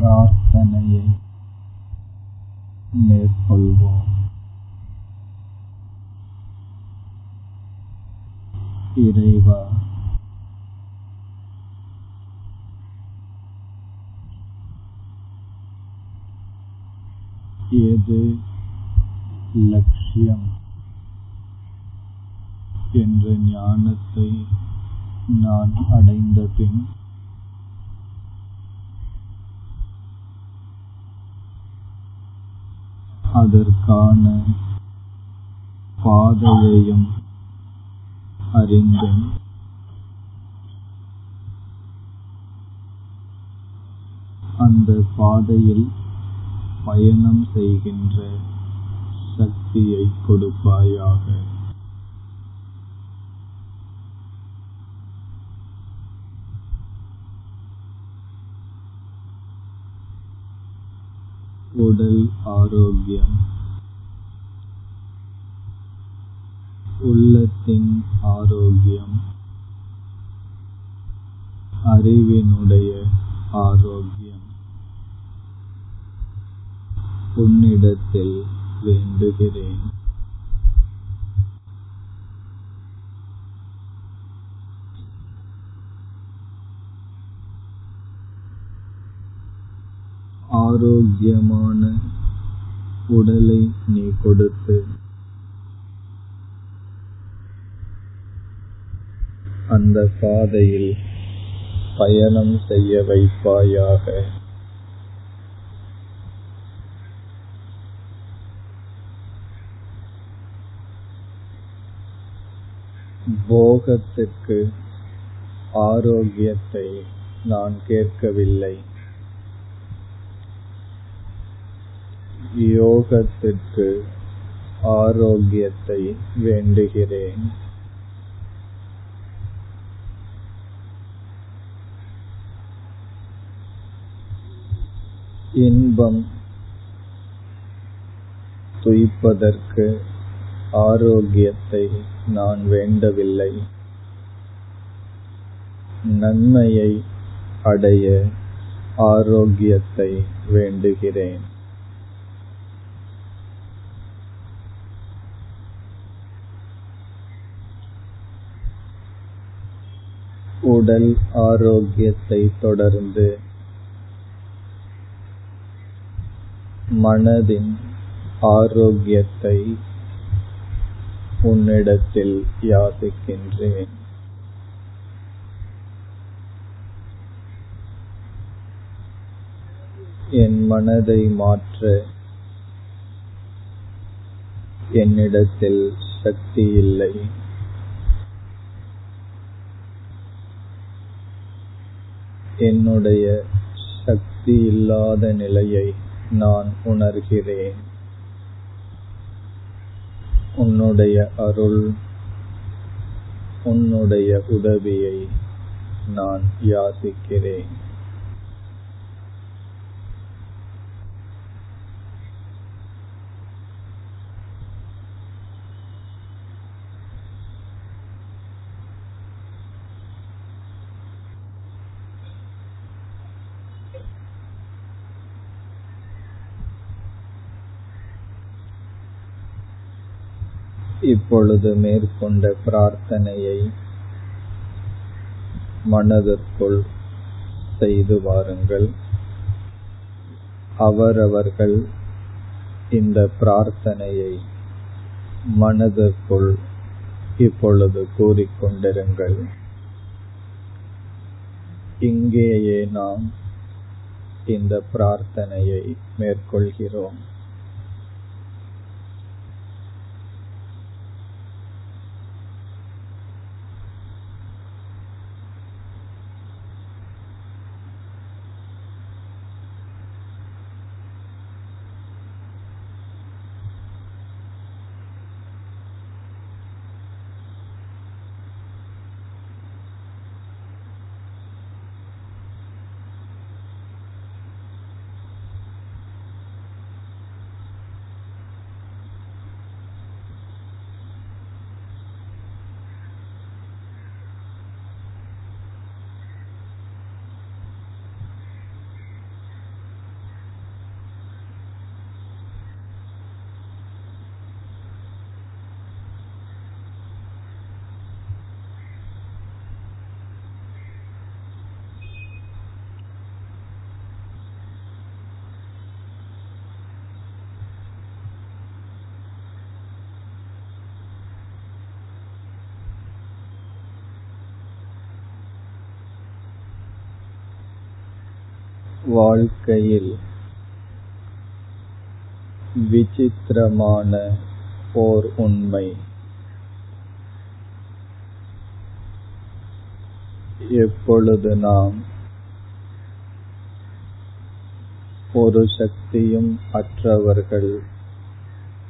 பிரார்த்தனையை மேற்கொள்வோம். இறைவா எது லட்சியம் என்ற ஞானத்தை நான் அடைந்த பின் அதற்கான பாதையையும் அறிந்தேன். அந்த பாதையில் பயணம் செய்கின்ற சக்தியை கொடுப்பாயாக. உடல் ஆரோக்கியம். உள்ளத்தின் ஆரோக்கியம். அறிவினுடைய ஆரோக்கியம். உன்னிடத்தில் வேண்டுகிறேன். ஆரோக்கியமான உடலை நீ கொடுத்து அந்த பாதையில் பயணம் செய்ய வைப்பாயாக. போகத்துக்கு ஆரோக்கியத்தை நான் கேட்கவில்லை. யோகத்திற்கு ஆரோக்கியத்தை வேண்டுகிறேன். இன்பம் துய்ப்பதற்கு ஆரோக்கியத்தை நான் வேண்டவில்லை. நன்மையை அடைய ஆரோக்கியத்தை வேண்டுகிறேன். உடல் ஆரோக்கியத்தை தொடர்ந்து மனதின் ஆரோக்கியத்தை உன்னிடத்தில் யாசிக்கின்றேன். என் மனதை மாற்ற என்னிடத்தில் சக்தி இல்லை. என்னுடைய சக்தி இல்லாத நிலையை நான் உணர்கிறேன். உன்னுடைய அருள் உன்னுடைய உதவியை நான் யாசிக்கிறேன். இப்பொழுது மேற்கொண்ட பிரார்த்தனையை மனதிற்குள் செய்து வாருங்கள். அவரவர்கள் இந்த பிரார்த்தனையை மனதிற்குள் இப்பொழுது கூறிக்கொண்டிருங்கள். இங்கேயே நாம் இந்த பிரார்த்தனையை மேற்கொள்கிறோம். வாழ்க்கையில் விசித்திரமான ஓர் உண்மை. எப்பொழுது நாம் ஒரு சக்தியும் அற்றவர்கள்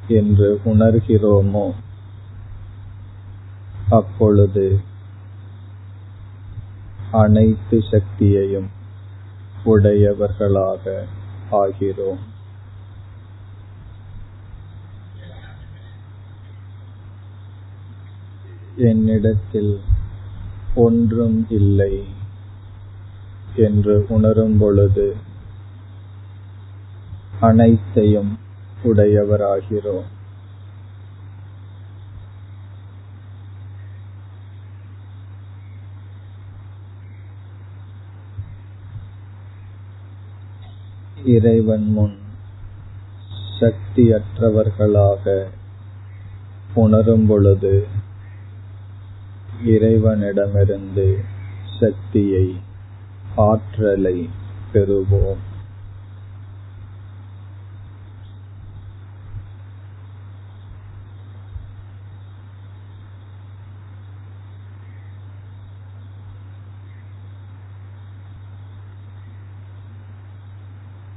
என்று உணர்கிறோமோ அப்பொழுது அனைத்து சக்தியையும் உடையவர்களாக ஆகிறோம். என்னிடத்தில் ஒன்றும் இல்லை என்று உணரும் பொழுது அனைத்தையும் உடையவராகிறோம். இறைவன் முன் சக்தியற்றவர்களாக உணரும் பொழுது இறைவனிடமிருந்து சக்தியை ஆற்றலை பெறுவோம்.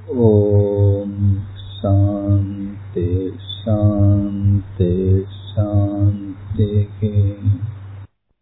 哦